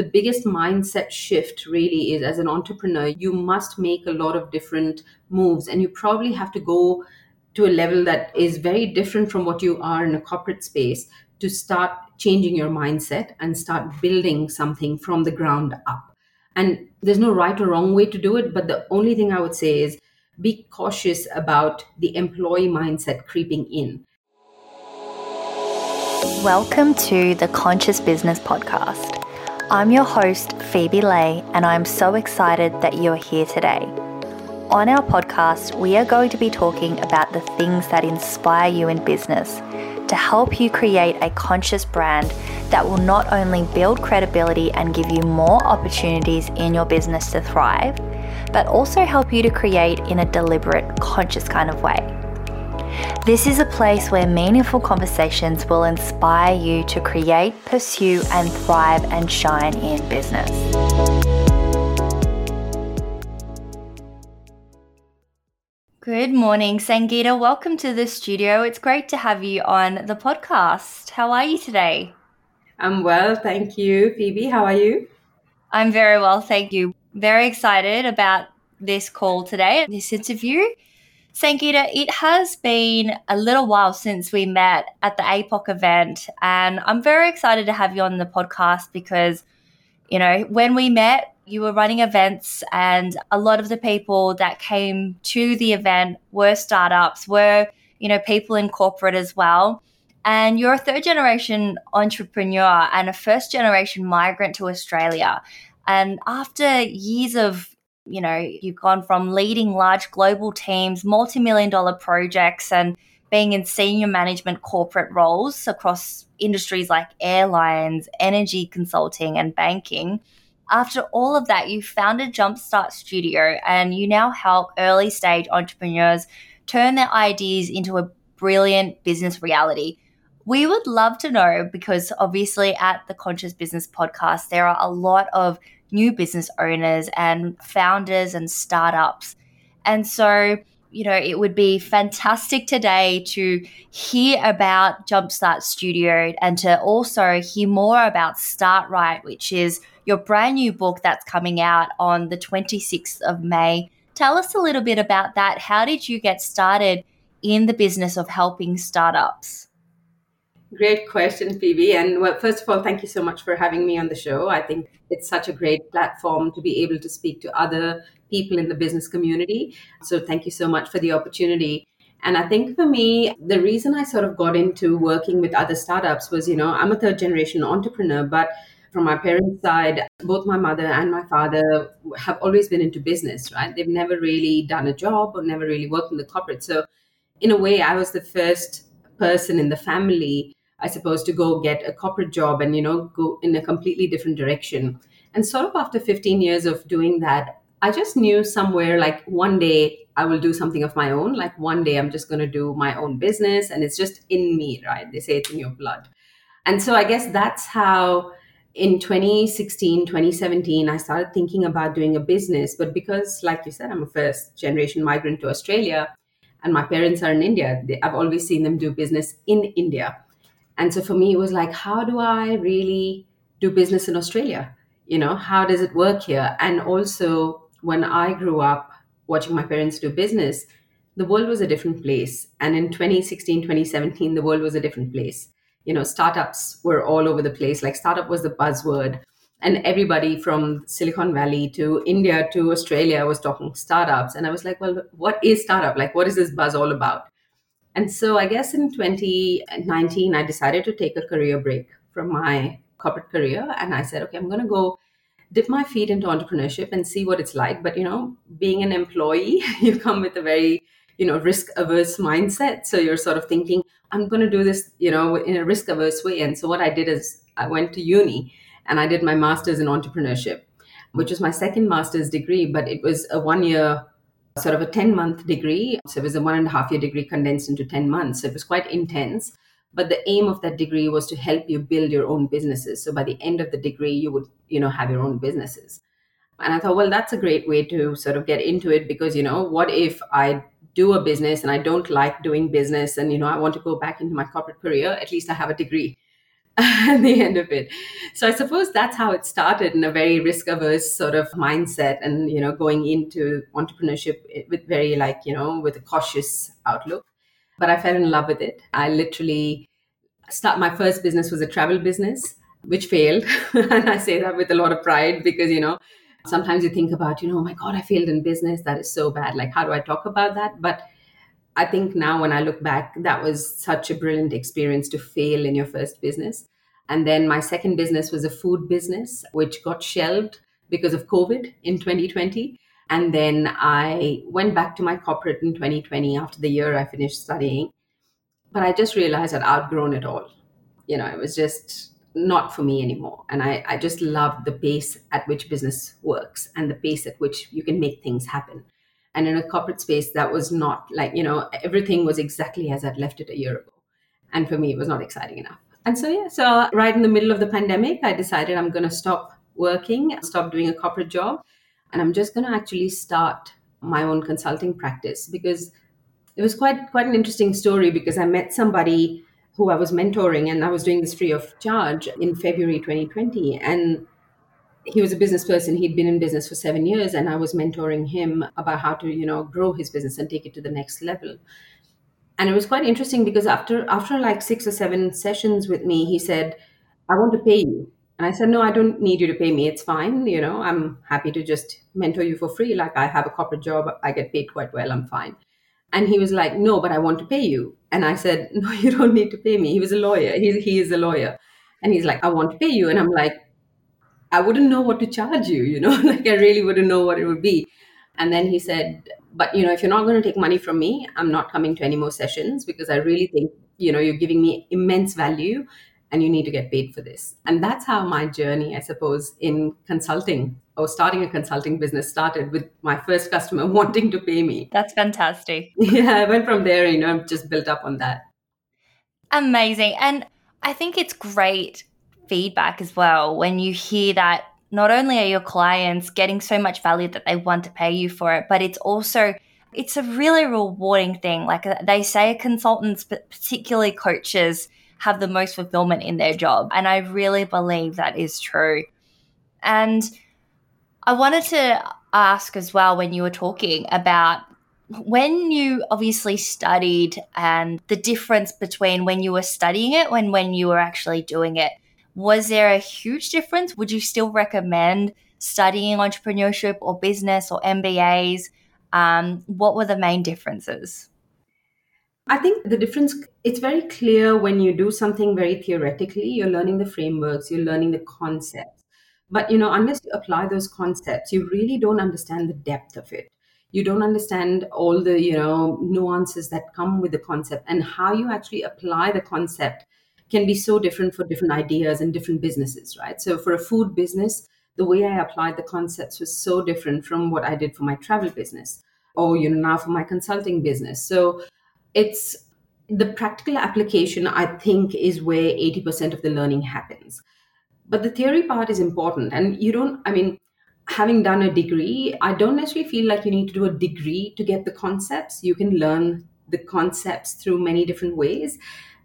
the biggest mindset shift really is as an entrepreneur, you must make a lot of different moves and you probably have to go to a level that is very different from what you are in a corporate space to start changing your mindset and start building something from the ground up. And there's no right or wrong way to do it, but the only thing I would say is be cautious about the employee mindset creeping in. Welcome to the Conscious Business Podcast. I'm your host, Phoebe Lay, and I'm so excited that you're here today. On our podcast, we are going to be talking about the things that inspire you in business to help you create a conscious brand that will not only build credibility and give you more opportunities in your business to thrive, but also help you to create in a deliberate, conscious kind of way. This is a place where meaningful conversations will inspire you to create, pursue, and thrive and shine in business. Good morning, Sangeeta. Welcome to the studio. It's great to have you on the podcast. How are you today? I'm well, thank you. Phoebe, how are you? I'm very well, thank you. Very excited about this call today, this interview. Sangeeta, it has been a little while since we met at the APOC event, and I'm very excited to have you on the podcast because, you know, when we met, you were running events, and a lot of the people that came to the event were startups, were, you know, people in corporate as well. And you're a third generation entrepreneur and a first generation migrant to Australia. And after years of you know, you've gone from leading large global teams, multi million dollar projects, and being in senior management corporate roles across industries like airlines, energy consulting, and banking. After all of that, you founded Jumpstart Studio and you now help early stage entrepreneurs turn their ideas into a brilliant business reality. We would love to know because obviously at the Conscious Business podcast, there are a lot of new business owners and founders and startups. And so, you know, it would be fantastic today to hear about Jumpstart Studio and to also hear more about Start Right, which is your brand new book that's coming out on the 26th of May. Tell us a little bit about that. How did you get started in the business of helping startups? Great question, Phoebe. And well, first of all, thank you so much for having me on the show. I think it's such a great platform to be able to speak to other people in the business community. So thank you so much for the opportunity. And I think for me, the reason I sort of got into working with other startups was, you know, I'm a third generation entrepreneur, but from my parents' side, both my mother and my father have always been into business, right? They've never really done a job or never really worked in the corporate. So, in a way, I was the first person in the family I suppose, to go get a corporate job and, you know, go in a completely different direction. And sort of after 15 years of doing that, I just knew somewhere like one day I will do something of my own. Like one day I'm just going to do my own business and it's just in me, right? They say it's in your blood. And so I guess that's how in 2016, 2017, I started thinking about doing a business. But because, like you said, I'm a first generation migrant to Australia and my parents are in India, I've always seen them do business in India. And so for me, it was like, how do I really do business in Australia? You know, how does it work here? And also, when I grew up watching my parents do business, the world was a different place. And in 2016, 2017, the world was a different place. You know, startups were all over the place. Like, startup was the buzzword. And everybody from Silicon Valley to India to Australia was talking startups. And I was like, well, what is startup? Like, what is this buzz all about? And so I guess in 2019, I decided to take a career break from my corporate career. And I said, okay, I'm going to go dip my feet into entrepreneurship and see what it's like. But, you know, being an employee, you come with a very, you know, risk averse mindset. So you're sort of thinking, I'm going to do this, you know, in a risk averse way. And so what I did is I went to uni and I did my master's in entrepreneurship, which was my second master's degree, but it was a one year sort of a 10 month degree. So it was a one and a half year degree condensed into 10 months. So it was quite intense. But the aim of that degree was to help you build your own businesses. So by the end of the degree, you would, you know, have your own businesses. And I thought, well, that's a great way to sort of get into it because, you know, what if I do a business and I don't like doing business and, you know, I want to go back into my corporate career? At least I have a degree. At the end of it. So I suppose that's how it started in a very risk averse sort of mindset and, you know, going into entrepreneurship with very like, you know, with a cautious outlook. But I fell in love with it. I literally start my first business was a travel business, which failed. and I say that with a lot of pride because, you know, sometimes you think about, you know, oh my God, I failed in business. That is so bad. Like, how do I talk about that? But I think now when I look back, that was such a brilliant experience to fail in your first business. And then my second business was a food business, which got shelved because of COVID in 2020. And then I went back to my corporate in 2020 after the year I finished studying. But I just realized I'd outgrown it all. You know, it was just not for me anymore. And I, I just loved the pace at which business works and the pace at which you can make things happen. And in a corporate space, that was not like, you know, everything was exactly as I'd left it a year ago. And for me, it was not exciting enough. And so, yeah, so right in the middle of the pandemic, I decided I'm going to stop working, stop doing a corporate job, and I'm just going to actually start my own consulting practice because it was quite quite an interesting story because I met somebody who I was mentoring and I was doing this free of charge in February 2020 and he was a business person. He'd been in business for 7 years and I was mentoring him about how to you know grow his business and take it to the next level and it was quite interesting because after after like 6 or 7 sessions with me he said I want to pay you and I said no I don't need you to pay me it's fine you know I'm happy to just mentor you for free like I have a corporate job I get paid quite well I'm fine and he was like, No, but I want to pay you. And I said, No, you don't need to pay me. He was a lawyer. He, he is a lawyer. And he's like, I want to pay you. And I'm like, I wouldn't know what to charge you, you know, like I really wouldn't know what it would be. And then he said, But, you know, if you're not going to take money from me, I'm not coming to any more sessions because I really think, you know, you're giving me immense value and you need to get paid for this. And that's how my journey, I suppose, in consulting or starting a consulting business started with my first customer wanting to pay me. That's fantastic. Yeah, I went from there, you know, just built up on that. Amazing. And I think it's great feedback as well when you hear that not only are your clients getting so much value that they want to pay you for it, but it's also it's a really rewarding thing. Like uh, they say consultants, but particularly coaches, have the most fulfillment in their job. And I really believe that is true. And I wanted to ask as well when you were talking about when you obviously studied and the difference between when you were studying it and when you were actually doing it. Was there a huge difference? Would you still recommend studying entrepreneurship or business or MBAs? Um, what were the main differences? I think the difference it's very clear when you do something very theoretically, you're learning the frameworks, you're learning the concepts. But you know, unless you apply those concepts, you really don't understand the depth of it. You don't understand all the, you know, nuances that come with the concept and how you actually apply the concept can be so different for different ideas and different businesses, right? So for a food business, the way I applied the concepts was so different from what I did for my travel business or you know now for my consulting business. So it's the practical application i think is where 80% of the learning happens but the theory part is important and you don't i mean having done a degree i don't necessarily feel like you need to do a degree to get the concepts you can learn the concepts through many different ways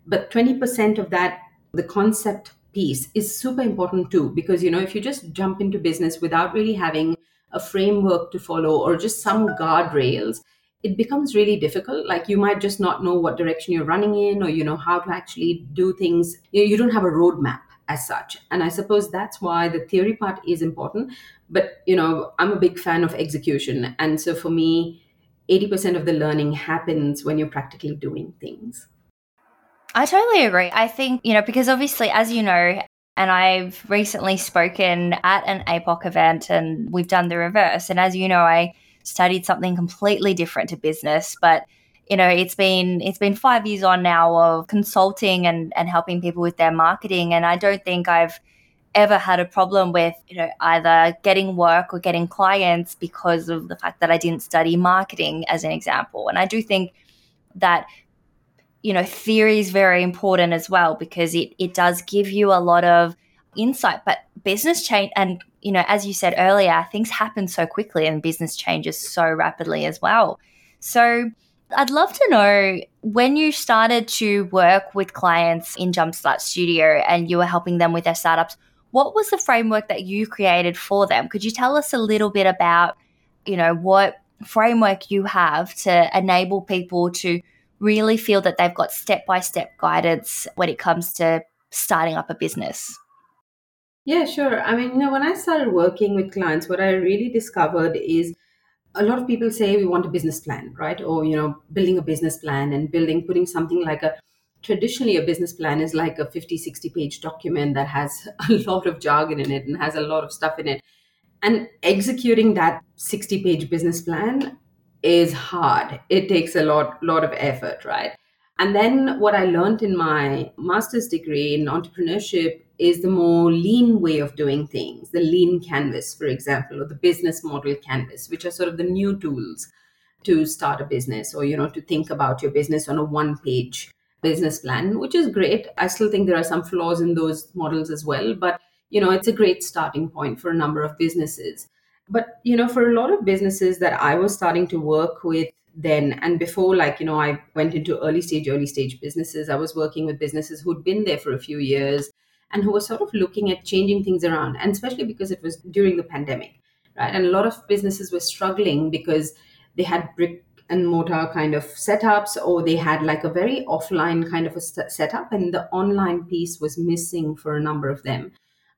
but 20% of that the concept piece is super important too because you know if you just jump into business without really having a framework to follow or just some guardrails it becomes really difficult. Like you might just not know what direction you're running in or you know how to actually do things. You, you don't have a roadmap as such. And i suppose that's why the theory part is important. But you know i'm a big fan of execution. And so for me 80% of the learning happens when you're practically doing things i totally agree. I think you know because obviously as you know and I've recently spoken at an APOC event and we've done the reverse. And as you know, I studied something completely different to business, but you know it's been it's been five years on now of consulting and and helping people with their marketing. And i don't think i've ever had a problem with you know either getting work or getting clients because of the fact that i didn't study marketing as an example. And i do think that you know theory is very important as well because it it does give you a lot of insight but business change and you know, as you said earlier, things happen so quickly and business changes so rapidly as well. So, I'd love to know when you started to work with clients in Jumpstart Studio and you were helping them with their startups, what was the framework that you created for them? Could you tell us a little bit about, you know, what framework you have to enable people to really feel that they've got step by step guidance when it comes to starting up a business? Yeah, sure. I mean, you know, when I started working with clients, what I really discovered is a lot of people say we want a business plan, right? Or, you know, building a business plan and building, putting something like a traditionally a business plan is like a 50, 60 page document that has a lot of jargon in it and has a lot of stuff in it. And executing that 60 page business plan is hard. It takes a lot, lot of effort, right? And then what I learned in my master's degree in entrepreneurship is the more lean way of doing things, the lean canvas, for example, or the business model canvas, which are sort of the new tools to start a business or, you know, to think about your business on a one page business plan, which is great. I still think there are some flaws in those models as well, but, you know, it's a great starting point for a number of businesses. But, you know, for a lot of businesses that I was starting to work with then and before like you know i went into early stage early stage businesses i was working with businesses who'd been there for a few years and who were sort of looking at changing things around and especially because it was during the pandemic right? And a lot of businesses were struggling because they had brick and mortar kind of setups or they had like a very offline kind of a setup and the online piece was missing for a number of them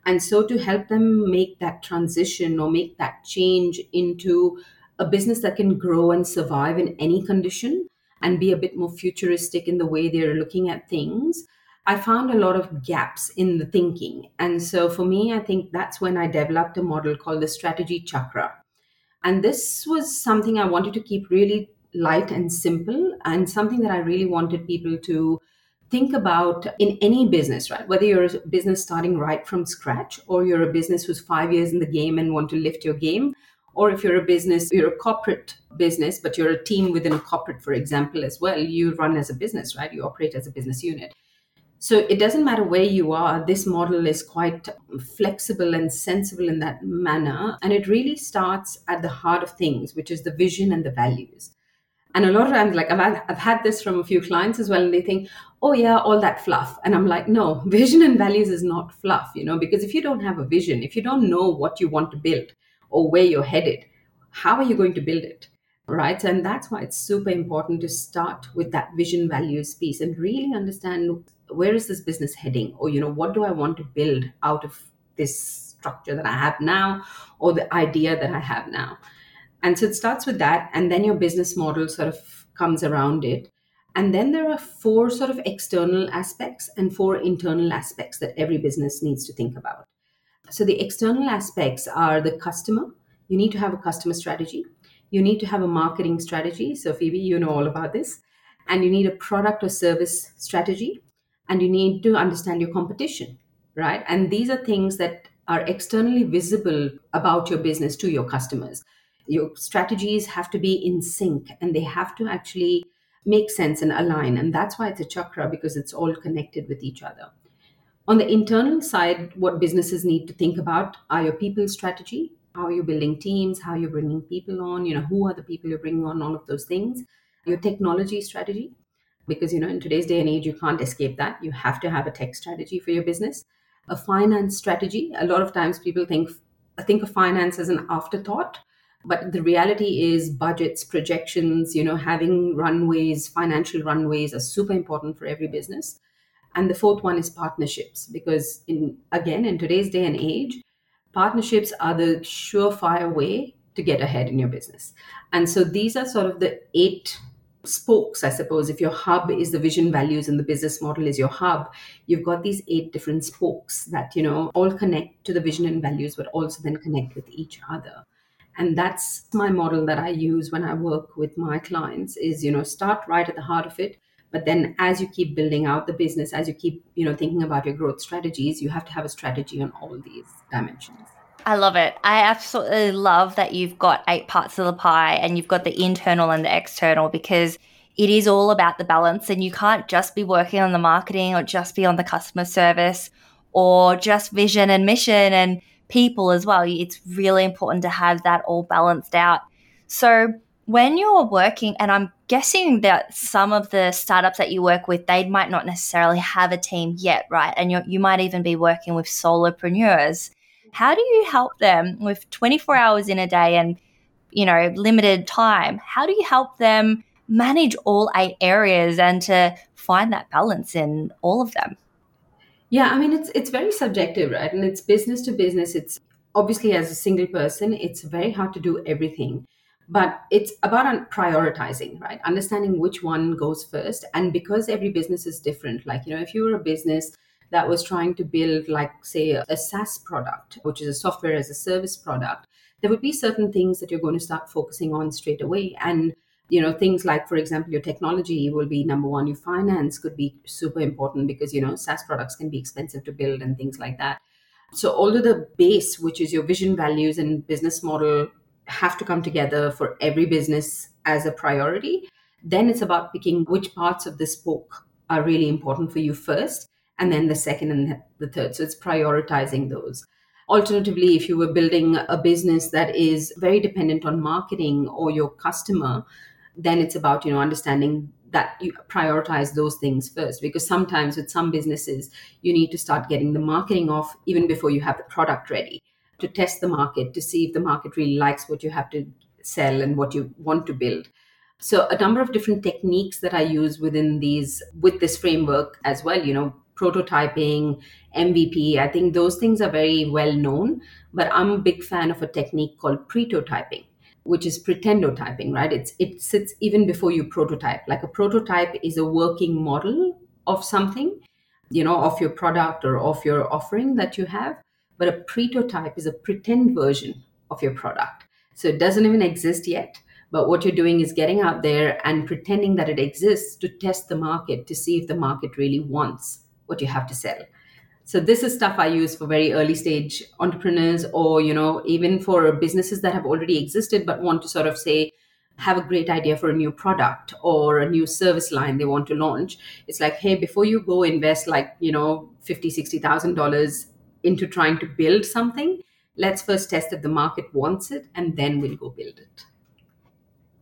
and so to help them make that transition or make that change into a business that can grow and survive in any condition and be a bit more futuristic in the way they're looking at things, I found a lot of gaps in the thinking. And so for me, I think that's when I developed a model called the strategy chakra. And this was something I wanted to keep really light and simple and something that I really wanted people to think about in any business, right? Whether you're a business starting right from scratch or you're a business who's five years in the game and want to lift your game, or if you're a business, you're a corporate business, but you're a team within a corporate, for example, as well, you run as a business, right? You operate as a business unit. So it doesn't matter where you are, this model is quite flexible and sensible in that manner. And it really starts at the heart of things, which is the vision and the values. And a lot of times, like I've had, I've had this from a few clients as well, and they think, oh, yeah, all that fluff. And I'm like, no, vision and values is not fluff, you know, because if you don't have a vision, if you don't know what you want to build, or where you're headed, how are you going to build it? Right. And that's why it's super important to start with that vision values piece and really understand where is this business heading? Or, you know, what do I want to build out of this structure that I have now or the idea that I have now? And so it starts with that. And then your business model sort of comes around it. And then there are four sort of external aspects and four internal aspects that every business needs to think about. So the external aspects are the customer. You need to have a customer strategy. You need to have a marketing strategy. So Phoebe, you know all about this. And you need a product or service strategy. And you need to understand your competition, right? And these are things that are externally visible about your business to your customers. Your strategies have to be in sync and they have to actually make sense and align. And that's why it's a chakra because it's all connected with each other. On the internal side, what businesses need to think about are your people strategy, how are you're building teams, how you're bringing people on, you know, who are the people you're bringing on, all of those things. Your technology strategy, because, you know, in today's day and age, you can't escape that. You have to have a tech strategy for your business. A finance strategy. A lot of times people think, think of finance as an afterthought but the reality is budgets projections you know having runways financial runways are super important for every business. And the fourth one is partnerships because in again in today's day and age partnerships are the surefire way to get ahead in your business. And so these are sort of the eight spokes i suppose. If your hub is the vision values and the business model is your hub you've got these eight different spokes that you know all connect to the vision and values but also then connect with each other and that's my model that i use when i work with my clients is you know start right at the heart of it but then as you keep building out the business as you keep you know thinking about your growth strategies you have to have a strategy on all these dimensions I love it. I absolutely love that you've got eight parts of the pie and you've got the internal and the external because it is all about the balance and you can't just be working on the marketing or just be on the customer service or just vision and mission and people as well. It's really important to have that all balanced out. So, when you're working, and I'm guessing that some of the startups that you work with, they might not necessarily have a team yet, right? And you you might even be working with solopreneurs. How do you help them with 24 hours in a day and you know limited time? How do you help them manage all eight areas and to find that balance in all of them? Yeah, I mean it's it's very subjective, right? And it's business to business. It's obviously as a single person, it's very hard to do everything. But it's about prioritizing, right? Understanding which one goes first. And because every business is different, like, you know, if you were a business that was trying to build, like, say, a SaaS product, which is a software as a service product, there would be certain things that you're going to start focusing on straight away. And you know things like for example your technology will be number one your finance could be super important because you know saas products can be expensive to build and things like that. So although the base which is your vision values and business model have to come together for every business as a priority. Then it's about picking which parts of this spoke are really important for you first and then the second and the third. So it's prioritizing those. Alternatively if you were building a business that is very dependent on marketing or your customer then it's about you know understanding that you prioritize those things first. Because sometimes with some businesses you need to start getting the marketing off even before you have the product ready to test the market to see if the market really likes what you have to sell and what you want to build. So a number of different techniques that i use within these with this framework as well you know prototyping mvp i think those things are very well known but i'm a big fan of a technique called pretotyping which is pretendotyping, right? It's it sits even before you prototype. Like a prototype is a working model of something, you know, of your product or of your offering that you have. But a pretotype is a pretend version of your product. So it doesn't even exist yet. But what you're doing is getting out there and pretending that it exists to test the market to see if the market really wants what you have to sell so this is stuff i use for very early stage entrepreneurs or you know even for businesses that have already existed but want to sort of say have a great idea for a new product or a new service line they want to launch it's like hey before you go invest like you know 50 60000 dollars into trying to build something let's first test if the market wants it and then we'll go build it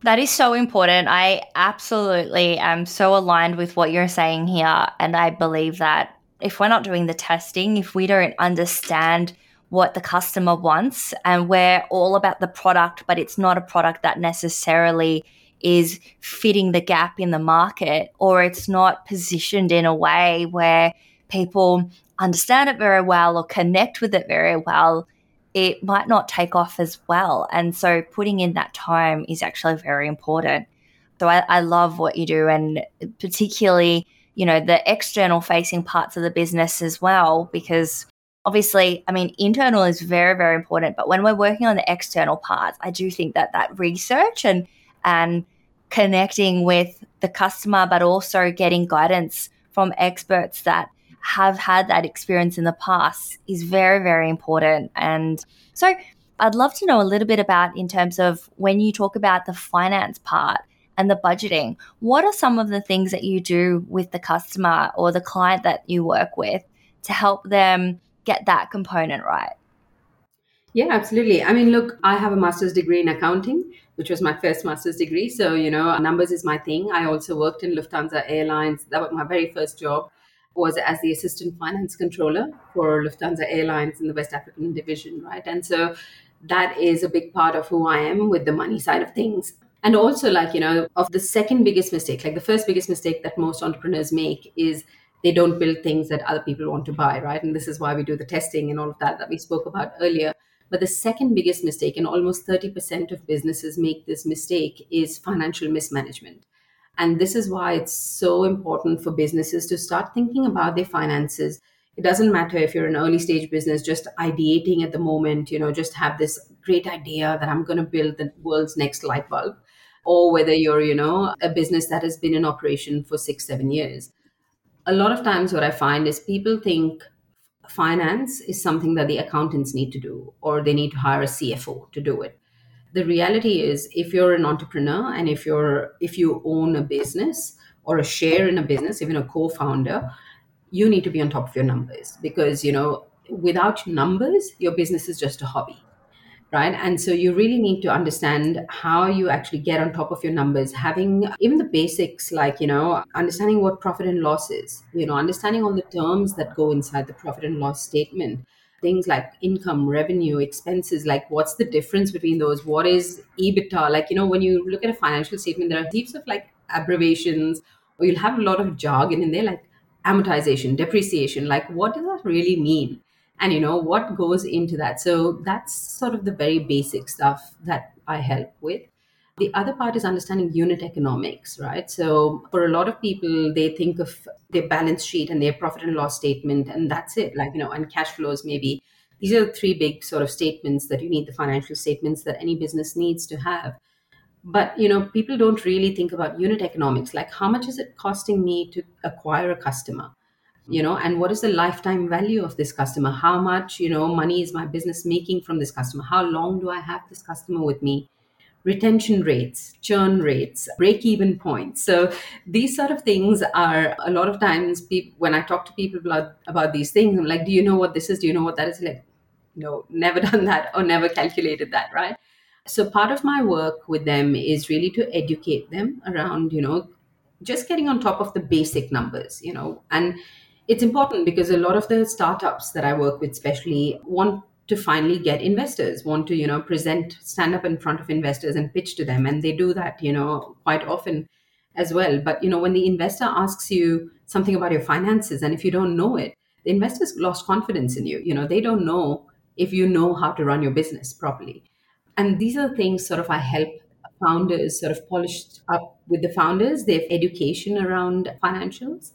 that is so important. I absolutely am so aligned with what you're saying here. And I believe that if we're not doing the testing, if we don't understand what the customer wants and we're all about the product, but it's not a product that necessarily is fitting the gap in the market or it's not positioned in a way where people understand it very well or connect with it very well, it might not take off as well. And so putting in that time is actually very important. So I, I love what you do and particularly you know, the external facing parts of the business as well, because obviously, I mean, internal is very, very important. But when we're working on the external parts, I do think that that research and, and connecting with the customer, but also getting guidance from experts that have had that experience in the past is very, very important. And so I'd love to know a little bit about in terms of when you talk about the finance part and the budgeting. What are some of the things that you do with the customer or the client that you work with to help them get that component right? Yeah, absolutely. I mean, look, I have a master's degree in accounting, which was my first master's degree. So, you know, numbers is my thing. I also worked in Lufthansa Airlines. That was my very first job was as the assistant finance controller for Lufthansa Airlines in the West African division, right? And so that is a big part of who I am with the money side of things and also like you know of the second biggest mistake like the first biggest mistake that most entrepreneurs make is they don't build things that other people want to buy right? And this is why we do the testing and all of that that we spoke about earlier. But the second biggest mistake and almost 30% of businesses make this mistake is financial mismanagement. And this is why it's so important for businesses to start thinking about their finances. It doesn't matter if you're an early stage business just ideating at the moment you know just have this great idea that i'm going to build the world's next light bulb or whether you're, you know, a business that has been in operation for six, seven years. A lot of times, what I find is people think finance is something that the accountants need to do, or they need to hire a CFO to do it. The reality is, if you're an entrepreneur and if you're if you own a business or a share in a business, even a co-founder, you need to be on top of your numbers because you know without numbers, your business is just a hobby right? And so you really need to understand how you actually get on top of your numbers, having even the basics like, you know, understanding what profit and loss is, you know, understanding all the terms that go inside the profit and loss statement. Things like income, revenue, expenses, like what's the difference between those? What is EBITDA? Like, you know, when you look at a financial statement, there are heaps of like abbreviations, or you'll have a lot of jargon in there, like amortization, depreciation. Like, what does that really mean? And you know what goes into that. So that's sort of the very basic stuff that i help with. The other part is understanding unit economics right? So for a lot of people they think of their balance sheet and their profit and loss statement and that's it. Like you know and cash flows maybe. These are the three big sort of statements that you need the financial statements that any business needs to have. But you know people don't really think about unit economics. Like how much is it costing me to acquire a customer you know and what is the lifetime value of this customer? How much you know money is my business making from this customer? How long do i have this customer with me? Retention rates churn rates break even points. So these sort of things are a lot of times people, when i talk to people about, about these things i'm like do you know what this is? Do you know what that is? Like no never done that or never calculated that right? So part of my work with them is really to educate them around you know just getting on top of the basic numbers you know and it's important because a lot of the startups that I work with, especially, want to finally get investors, want to, you know, present, stand up in front of investors and pitch to them. And they do that, you know, quite often as well. But, you know, when the investor asks you something about your finances and if you don't know it, the investors lost confidence in you. You know, they don't know if you know how to run your business properly. And these are the things sort of I help founders sort of polished up with the founders, their education around financials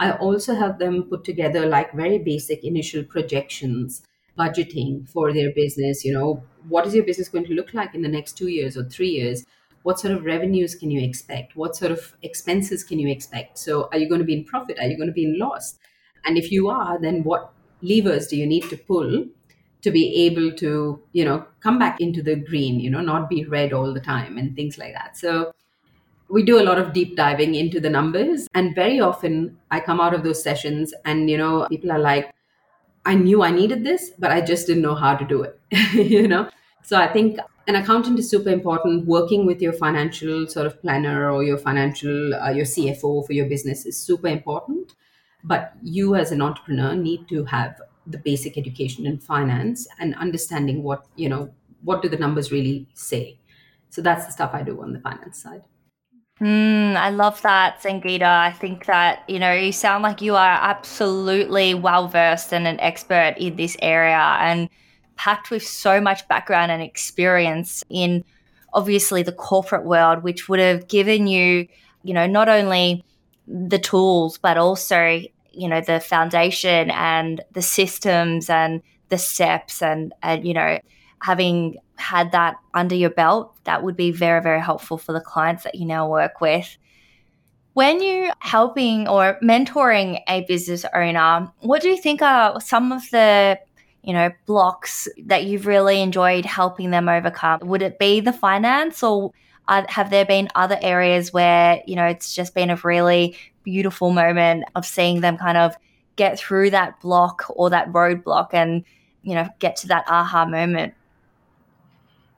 I also help them put together like very basic initial projections, budgeting for their business. You know, what is your business going to look like in the next two years or three years? What sort of revenues can you expect? What sort of expenses can you expect? So, are you going to be in profit? Are you going to be in loss? And if you are, then what levers do you need to pull to be able to, you know, come back into the green, you know, not be red all the time and things like that. So, we do a lot of deep diving into the numbers and very often i come out of those sessions and you know people are like i knew i needed this but i just didn't know how to do it you know? So i think an accountant is super important working with your financial sort of planner or your financial uh, your cfo for your business is super important. But you as an entrepreneur need to have the basic education in finance and understanding what you know what do the numbers really say? So that's the stuff i do on the finance side Mm, I love that, Sangeeta. I think that, you know, you sound like you are absolutely well versed and an expert in this area and packed with so much background and experience in obviously the corporate world, which would have given you, you know, not only the tools, but also, you know, the foundation and the systems and the steps and, and you know, having had that under your belt, that would be very, very helpful for the clients that you now work with. When you're helping or mentoring a business owner, what do you think are some of the you know blocks that you've really enjoyed helping them overcome? Would it be the finance, or have there been other areas where you know it's just been a really beautiful moment of seeing them kind of get through that block or that roadblock and you know get to that aha moment?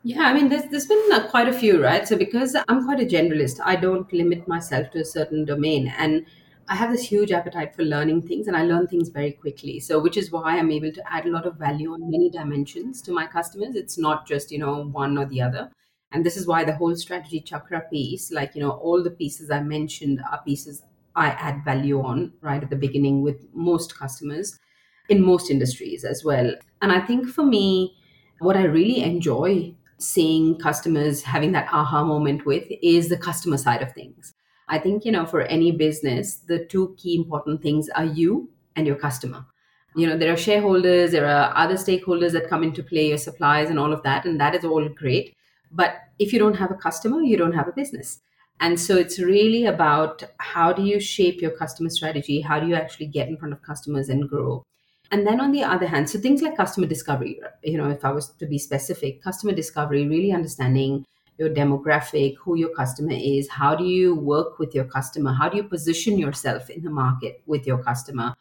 Yeah, I mean, there's there's been uh, quite a few, right? So because I'm quite a generalist, I don't limit myself to a certain domain, and I have this huge appetite for learning things, and I learn things very quickly. So which is why I'm able to add a lot of value on many dimensions to my customers. It's not just you know one or the other, and this is why the whole strategy chakra piece, like you know, all the pieces I mentioned are pieces I add value on right at the beginning with most customers in most industries as well. And I think for me, what I really enjoy seeing customers having that aha moment with is the customer side of things. I think, you know, for any business, the two key important things are you and your customer. You know, there are shareholders, there are other stakeholders that come into play, your suppliers and all of that, and that is all great. But if you don't have a customer, you don't have a business. And so it's really about how do you shape your customer strategy? How do you actually get in front of customers and grow? And then on the other hand, so things like customer discovery, you know, if I was to be specific, customer discovery, really understanding your demographic, who your customer is, how do you work with your customer, how do you position yourself in the market with your customer.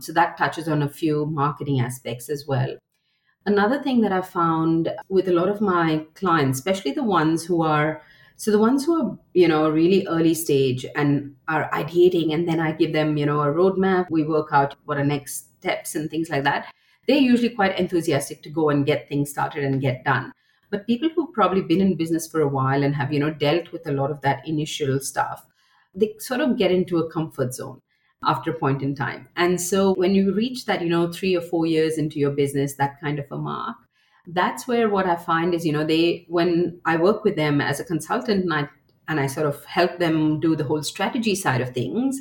So that touches on a few marketing aspects as well. Another thing that I found with a lot of my clients, especially the ones who are so the ones who are, you know, really early stage and are ideating, and then I give them, you know, a roadmap. We work out what are next steps and things like that. They're usually quite enthusiastic to go and get things started and get done. But people who've probably been in business for a while and have, you know, dealt with a lot of that initial stuff, they sort of get into a comfort zone after a point in time. And so when you reach that, you know, three or four years into your business, that kind of a mark, that's where what I find is, you know, they when I work with them as a consultant and I and I sort of help them do the whole strategy side of things,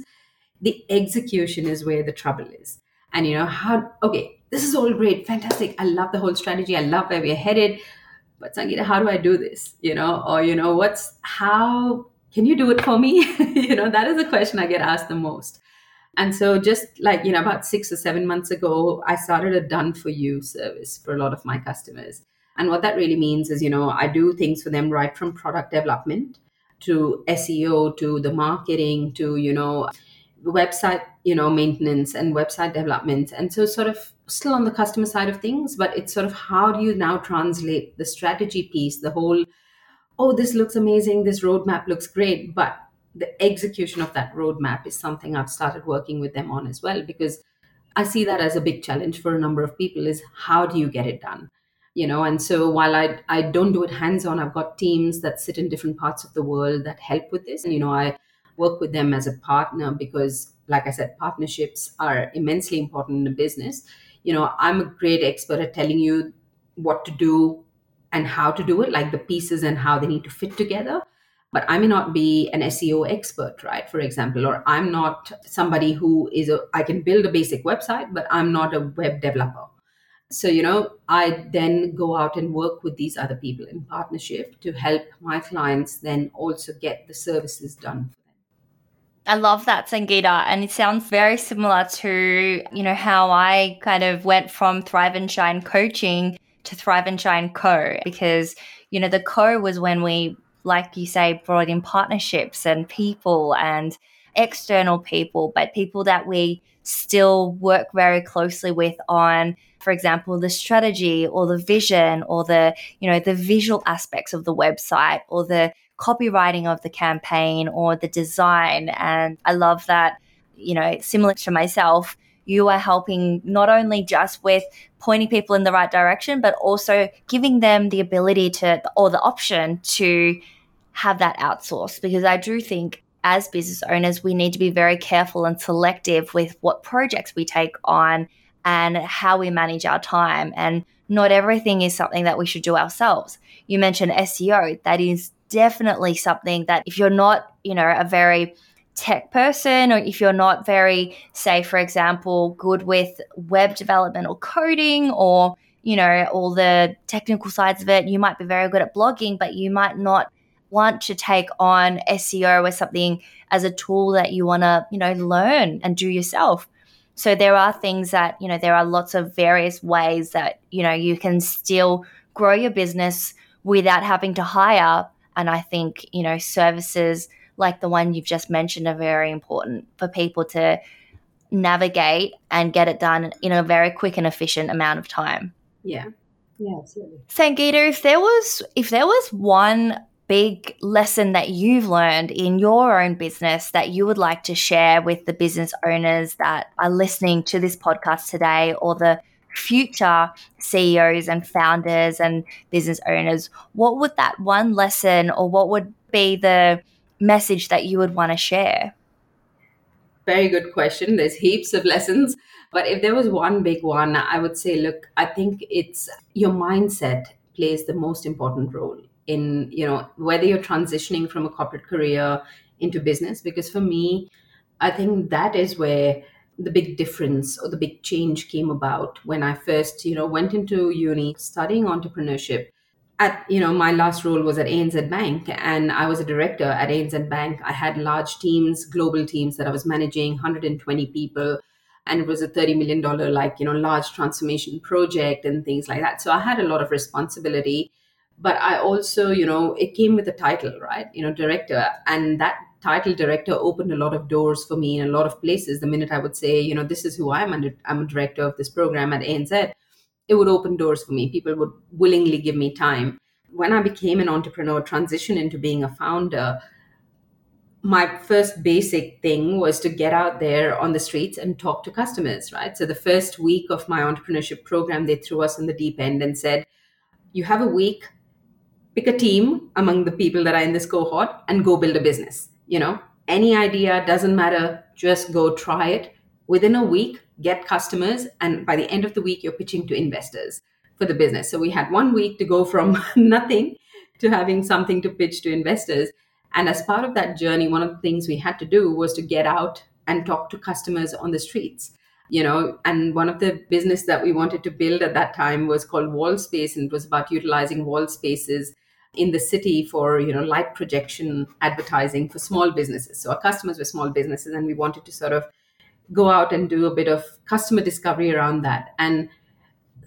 the execution is where the trouble is. And you know, how okay, this is all great, fantastic. I love the whole strategy. I love where we're headed. But Sangeeta, how do I do this? You know, or you know, what's how can you do it for me? you know, that is a question I get asked the most. And so, just like, you know, about six or seven months ago, I started a done for you service for a lot of my customers. And what that really means is, you know, I do things for them right from product development to SEO to the marketing to, you know, website, you know, maintenance and website development. And so, sort of still on the customer side of things, but it's sort of how do you now translate the strategy piece, the whole, oh, this looks amazing, this roadmap looks great, but the execution of that roadmap is something I've started working with them on as well because I see that as a big challenge for a number of people is how do you get it done? You know, and so while I I don't do it hands on, I've got teams that sit in different parts of the world that help with this. And you know, I work with them as a partner because like I said, partnerships are immensely important in a business. You know, I'm a great expert at telling you what to do and how to do it, like the pieces and how they need to fit together but I may not be an SEO expert, right? For example, or I'm not somebody who is a, I can build a basic website, but I'm not a web developer. So, you know, I then go out and work with these other people in partnership to help my clients then also get the services done. I love that, Sangeeta. And it sounds very similar to, you know, how I kind of went from Thrive and Shine coaching to Thrive and Shine Co. Because, you know, the co was when we like you say, brought in partnerships and people and external people, but people that we still work very closely with on for example the strategy or the vision or the you know the visual aspects of the website or the copywriting of the campaign or the design and i love that you know similar to myself you are helping not only just with pointing people in the right direction but also giving them the ability to or the option to have that outsourced because I do think as business owners, we need to be very careful and selective with what projects we take on and how we manage our time. And not everything is something that we should do ourselves. You mentioned SEO. That is definitely something that if you're not, you know, a very tech person or if you're not very, say, for example, good with web development or coding or, you know, all the technical sides of it, you might be very good at blogging, but you might not want to take on SEO as something as a tool that you want to, you know, learn and do yourself. So there are things that, you know, there are lots of various ways that, you know, you can still grow your business without having to hire. And I think, you know, services like the one you've just mentioned are very important for people to navigate and get it done in a very quick and efficient amount of time. Yeah. Yeah, absolutely. Sangeeta, if there was if there was one big lesson that you've learned in your own business that you would like to share with the business owners that are listening to this podcast today or the future CEOs and founders and business owners, what would that one lesson or what would be the message that you would want to share? Very good question. There's heaps of lessons. But if there was one big one, I would say, look, I think it's your mindset plays the most important role in you know whether you're transitioning from a corporate career into business because for me i think that is where the big difference or the big change came about when i first you know went into uni studying entrepreneurship at you know my last role was at ANZ Bank and I was a director at ANZ Bank I had large teams global teams that I was managing 120 people and it was a 30 million dollar like you know large transformation project and things like that so I had a lot of responsibility but I also, you know, it came with a title, right? You know, director. And that title director opened a lot of doors for me in a lot of places. The minute I would say, you know, this is who I am, and I'm a director of this program at ANZ. it would open doors for me. People would willingly give me time. When I became an entrepreneur, transition into being a founder, my first basic thing was to get out there on the streets and talk to customers, right? So the first week of my entrepreneurship program, they threw us in the deep end and said, You have a week, pick a team among the people that are in this cohort and go build a business. You know, any idea doesn't matter, just go try it. Within a week, get customers, and by the end of the week, you're pitching to investors for the business. So we had one week to go from nothing to having something to pitch to investors and as part of that journey, one of the things we had to do was to get out and talk to customers on the streets. You know, and one of the business that we wanted to build at that time was called Wall Space, and it was about utilizing wall spaces in the city for you know light projection advertising for small businesses. So our customers were small businesses, and we wanted to sort of go out and do a bit of customer discovery around that. And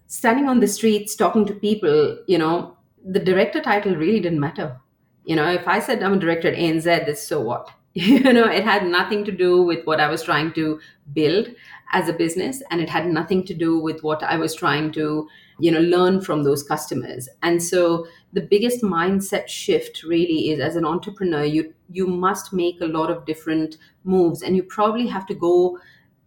standing on the streets talking to people, you know, the director title really didn't matter you know, if I said I'm a director at ANZ, this so what? you know, it had nothing to do with what I was trying to build as a business, and it had nothing to do with what I was trying to, you know, learn from those customers. And so the biggest mindset shift really is as an entrepreneur, you you must make a lot of different moves, and you probably have to go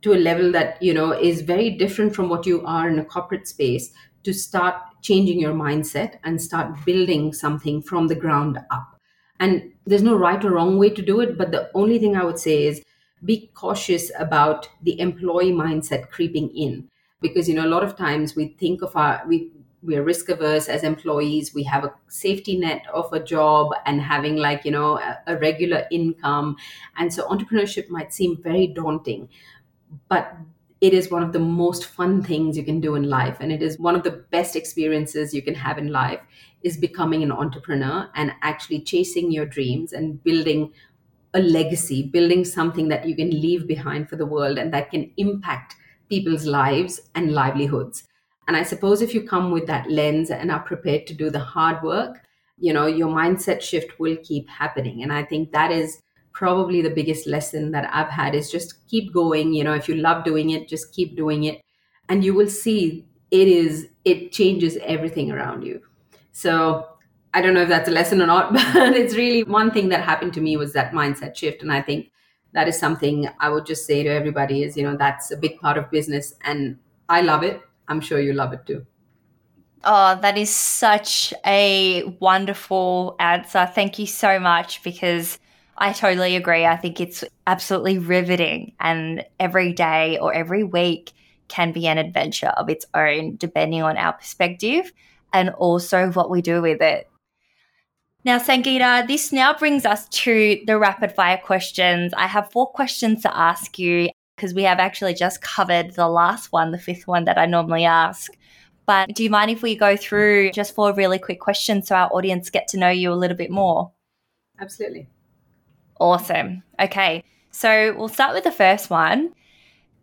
to a level that you know is very different from what you are in a corporate space to start changing your mindset and start building something from the ground up. And there's no right or wrong way to do it, but the only thing I would say is be cautious about the employee mindset creeping in because you know a lot of times we think of our we we're risk averse as employees. We have a safety net of a job and having like you know a, a, regular income. And so entrepreneurship might seem very daunting but it is one of the most fun things you can do in life. And it is one of the best experiences you can have in life is becoming an entrepreneur and actually chasing your dreams and building a legacy building something that you can leave behind for the world and that can impact people's lives and livelihoods and i suppose if you come with that lens and are prepared to do the hard work you know your mindset shift will keep happening and i think that is probably the biggest lesson that I've had is just keep going. You know, if you love doing it, just keep doing it. And you will see it is, it changes everything around you. So I don't know if that's a lesson or not, but it's really one thing that happened to me was that mindset shift. And I think that is something I would just say to everybody is, you know, that's a big part of business and I love it. I'm sure you love it too. Oh, that is such a wonderful answer. Thank you so much because I totally agree. I think it's absolutely riveting, and every day or every week can be an adventure of its own, depending on our perspective and also what we do with it. Now, Sangeeta, this now brings us to the rapid fire questions. I have four questions to ask you because we have actually just covered the last one, the fifth one that I normally ask. But do you mind if we go through just four really quick questions so our audience get to know you a little bit more? Absolutely. Awesome. Okay. So we'll start with the first one.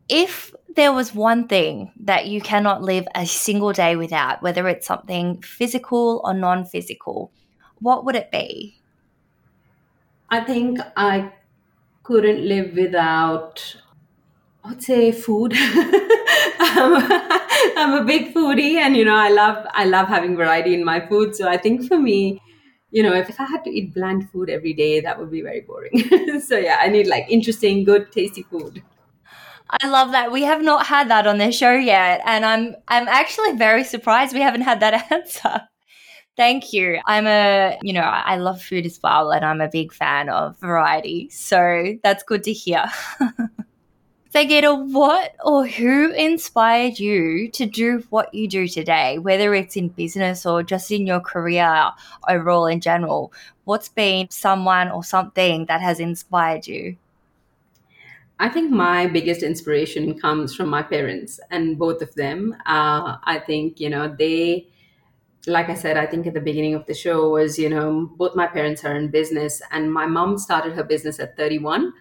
If there was one thing that you cannot live a single day without, whether it's something physical or non physical, what would it be? I think I couldn't live without, I'd say, food. I'm, a big foodie, and you know, I love I love having variety in my food. So I think for me, you know, if, I had to eat bland food every day, that would be very boring. so yeah, I need like interesting, good, tasty food. I love that. We have not had that on the show yet, and I'm I'm actually very surprised we haven't had that answer. Thank you. I'm a, you know, I love food as well, and I'm a big fan of variety. So that's good to hear. Sangeeta, what or who inspired you to do what you do today, whether it's in business or just in your career overall in general? What's been someone or something that has inspired you? I think my biggest inspiration comes from my parents and both of them. Uh, I think, you know, they, like I said, I think at the beginning of the show was, you know, both my parents are in business and my mom started her business at 31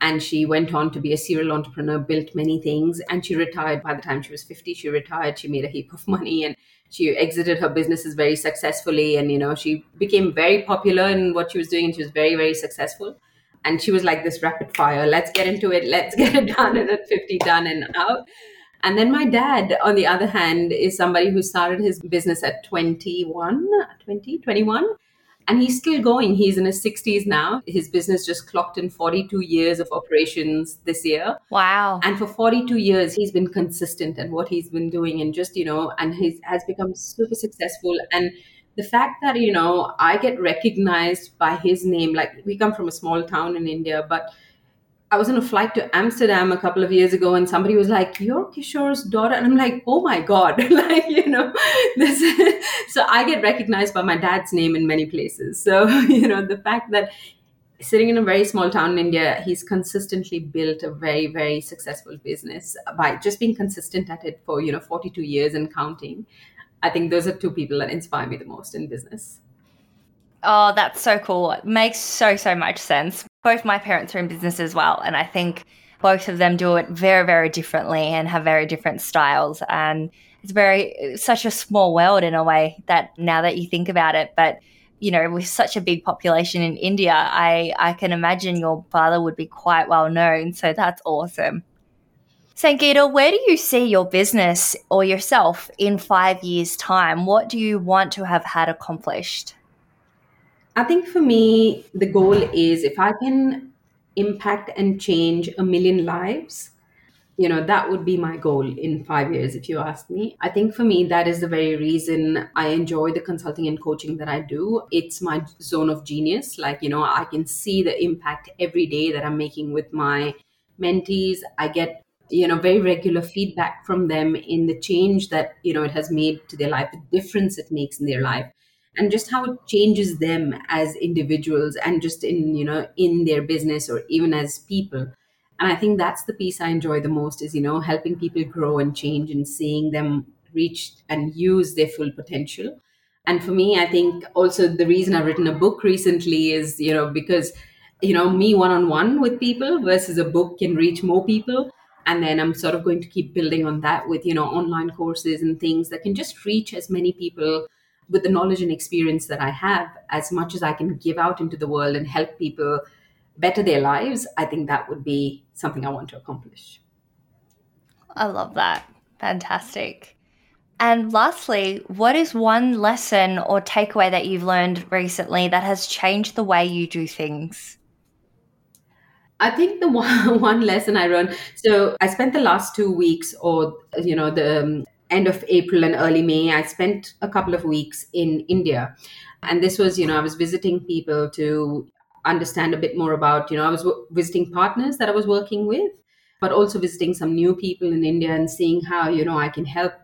and she went on to be a serial entrepreneur built many things and she retired. By the time she was 50 she retired she made a heap of money and she exited her businesses very successfully and you know she became very popular in what she was doing and she was very very successful. And she was like this rapid fire let's get into it let's get it done and at 50 done and out And then my dad, on the other hand, is somebody who started his business at 21, 20, 21 and he's still going. He's in his 60s now. His business just clocked in 42 years of operations this year. Wow. And for 42 years, he's been consistent in what he's been doing and just, you know, and he has become super successful. And the fact that, you know, I get recognized by his name, like we come from a small town in India, but I was on a flight to Amsterdam a couple of years ago, and somebody was like, "You're Kishore's daughter," and I'm like, "Oh my god!" like you know, this. so I get recognized by my dad's name in many places. So you know, the fact that sitting in a very small town in India, he's consistently built a very very successful business by just being consistent at it for you know 42 years and counting. I think those are two people that inspire me the most in business. Oh, that's so cool. It makes so, so much sense. Both my parents are in business as well. And I think both of them do it very, very differently and have very different styles. And it's very, it's such a small world in a way that now that you think about it. But, you know, with such a big population in India, I, I can imagine your father would be quite well known. So that's awesome. Sangeeta, where do you see your business or yourself in five years' time? What do you want to have had accomplished? I think for me, the goal is if I can impact and change a million lives, you know, that would be my goal in five years, if you ask me. I think for me, that is the very reason I enjoy the consulting and coaching that I do. It's my zone of genius. Like, you know, I can see the impact every day that I'm making with my mentees. I get you know very regular feedback from them in the change that you know it has made to their life the difference it makes in their life and just how it changes them as individuals and just in you know in their business or even as people. And i think that's the piece i enjoy the most is you know helping people grow and change and seeing them reach and use their full potential. And for me i think also the reason i've written a book recently is you know because you know me one on one with people versus a book can reach more people. And then i'm sort of going to keep building on that with you know online courses and things that can just reach as many people with the knowledge and experience that I have, as much as I can give out into the world and help people better their lives, I think that would be something I want to accomplish. I love that. Fantastic. And lastly, what is one lesson or takeaway that you've learned recently that has changed the way you do things? I think the one, one lesson I learned. So I spent the last two weeks, or you know, the um, end of April and early May, I spent a couple of weeks in India. And this was, you know, I was visiting people to understand a bit more about, you know, I was w- visiting partners that I was working with, but also visiting some new people in India and seeing how, you know, I can help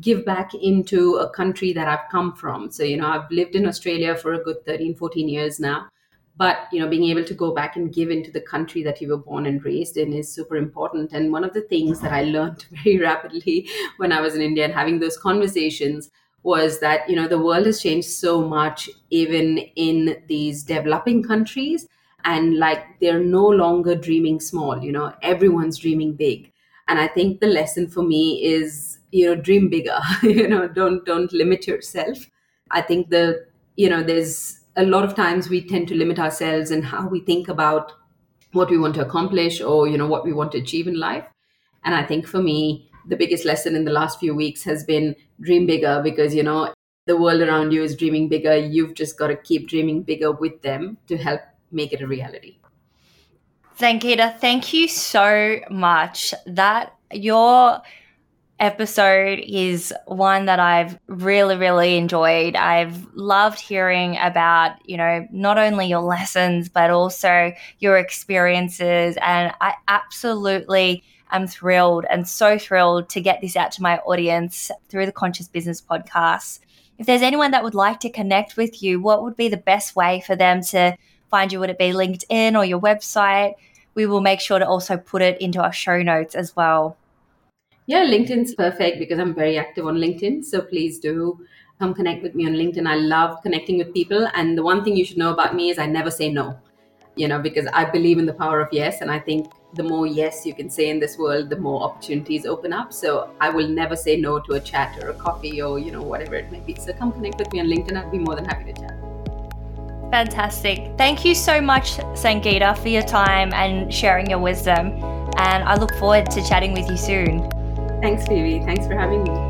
give back into a country that I've come from. So, you know, I've lived in Australia for a good 13, 14 years now but you know being able to go back and give into the country that you were born and raised in is super important. And one of the things that i learned very rapidly when i was in india and having those conversations was that you know the world has changed so much even in these developing countries. And like they're no longer dreaming small you know everyone's dreaming big. And i think the lesson for me is you know dream bigger you know don't don't limit yourself. I think the you know there's a lot of times we tend to limit ourselves in how we think about what we want to accomplish or you know what we want to achieve in life. And i think for me the biggest lesson in the last few weeks has been dream bigger because you know the world around you is dreaming bigger. You've just got to keep dreaming bigger with them to help make it a reality. Sangeeta, thank you so much. That your episode is one that I've really, really enjoyed. I've loved hearing about, you know, not only your lessons, but also your experiences. And I absolutely am thrilled and so thrilled to get this out to my audience through the Conscious Business podcast. If there's anyone that would like to connect with you, what would be the best way for them to find you? Would it be LinkedIn or your website? We will make sure to also put it into our show notes as well. Yeah, LinkedIn's perfect because I'm very active on LinkedIn. So please do come connect with me on LinkedIn. I love connecting with people. And the one thing you should know about me is I never say no, you know, because I believe in the power of yes. And I think the more yes you can say in this world, the more opportunities open up. So I will never say no to a chat or a coffee or, you know, whatever it may be. So come connect with me on LinkedIn. I'd be more than happy to chat. Fantastic. Thank you so much, Sangeeta, for your time and sharing your wisdom. And I look forward to chatting with you soon. Thanks, Phoebe. Thanks for having me.